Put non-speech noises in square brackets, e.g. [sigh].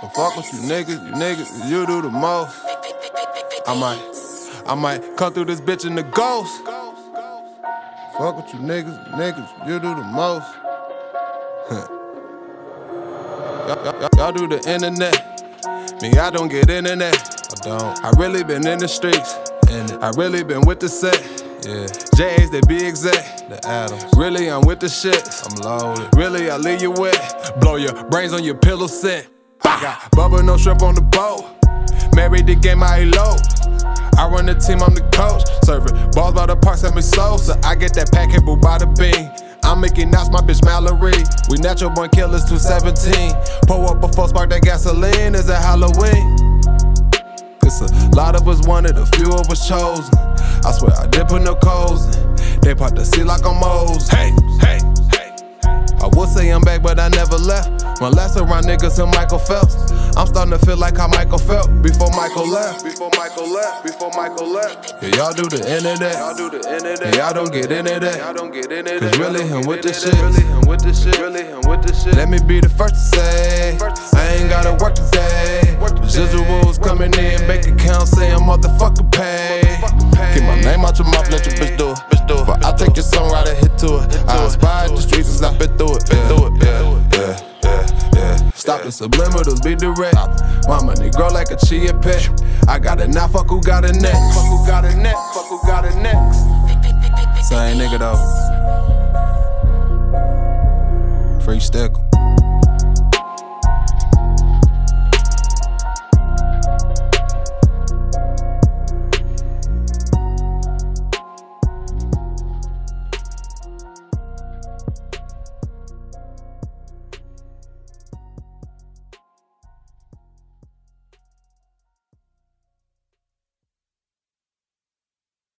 Don't fuck with you niggas, you niggas, you do the most. I might, I might come through this bitch in the ghost. Fuck with you niggas, niggas, you do the most. [laughs] y'all do the internet. Me, I don't get internet. I don't. I really been in the streets. And I really been with the set. Yeah. J's, they be exact. The Adams. Really, I'm with the shit. I'm loaded. Really, I leave you wet. Blow your brains on your pillow set. I got bubble, no shrimp on the boat. Married the game, I low. I run the team, I'm the coach. Serving balls by the park, send me Sosa. I get that packet, boo by the bean. I'm making knots, my bitch Mallory. We natural born killers, 217. Pull up before spark that gasoline. Is it Halloween? It's a lot of us wanted, a few of us chosen. I swear I did put no coals. in. They part the sea like I'm Moses. Hey, hey, hey. I would say I'm back, but I never left. My last around niggas and Michael Phelps. I'm starting to feel like how Michael felt before Michael left. Before Michael left. Before Michael left. Yeah, y'all do the internet. Y'all do the. Yeah, y'all don't get into that. Y'all don't get into that. Cause really him with the shit. Really him with the shit. Really him with the shit. Let me be the first to say, I ain't gotta work today. Residuals coming in, bank account saying motherfucker pay. Get my name out your mouth, let your bitch do it. But I take your song right and hit to it. I inspired the streets and I've been through it. The subliminals, be direct. My money grow like a chia pet. I got it now, fuck who got a neck. Fuck who got a neck, Fuck who got a neck. Same nigga though. Free stickle.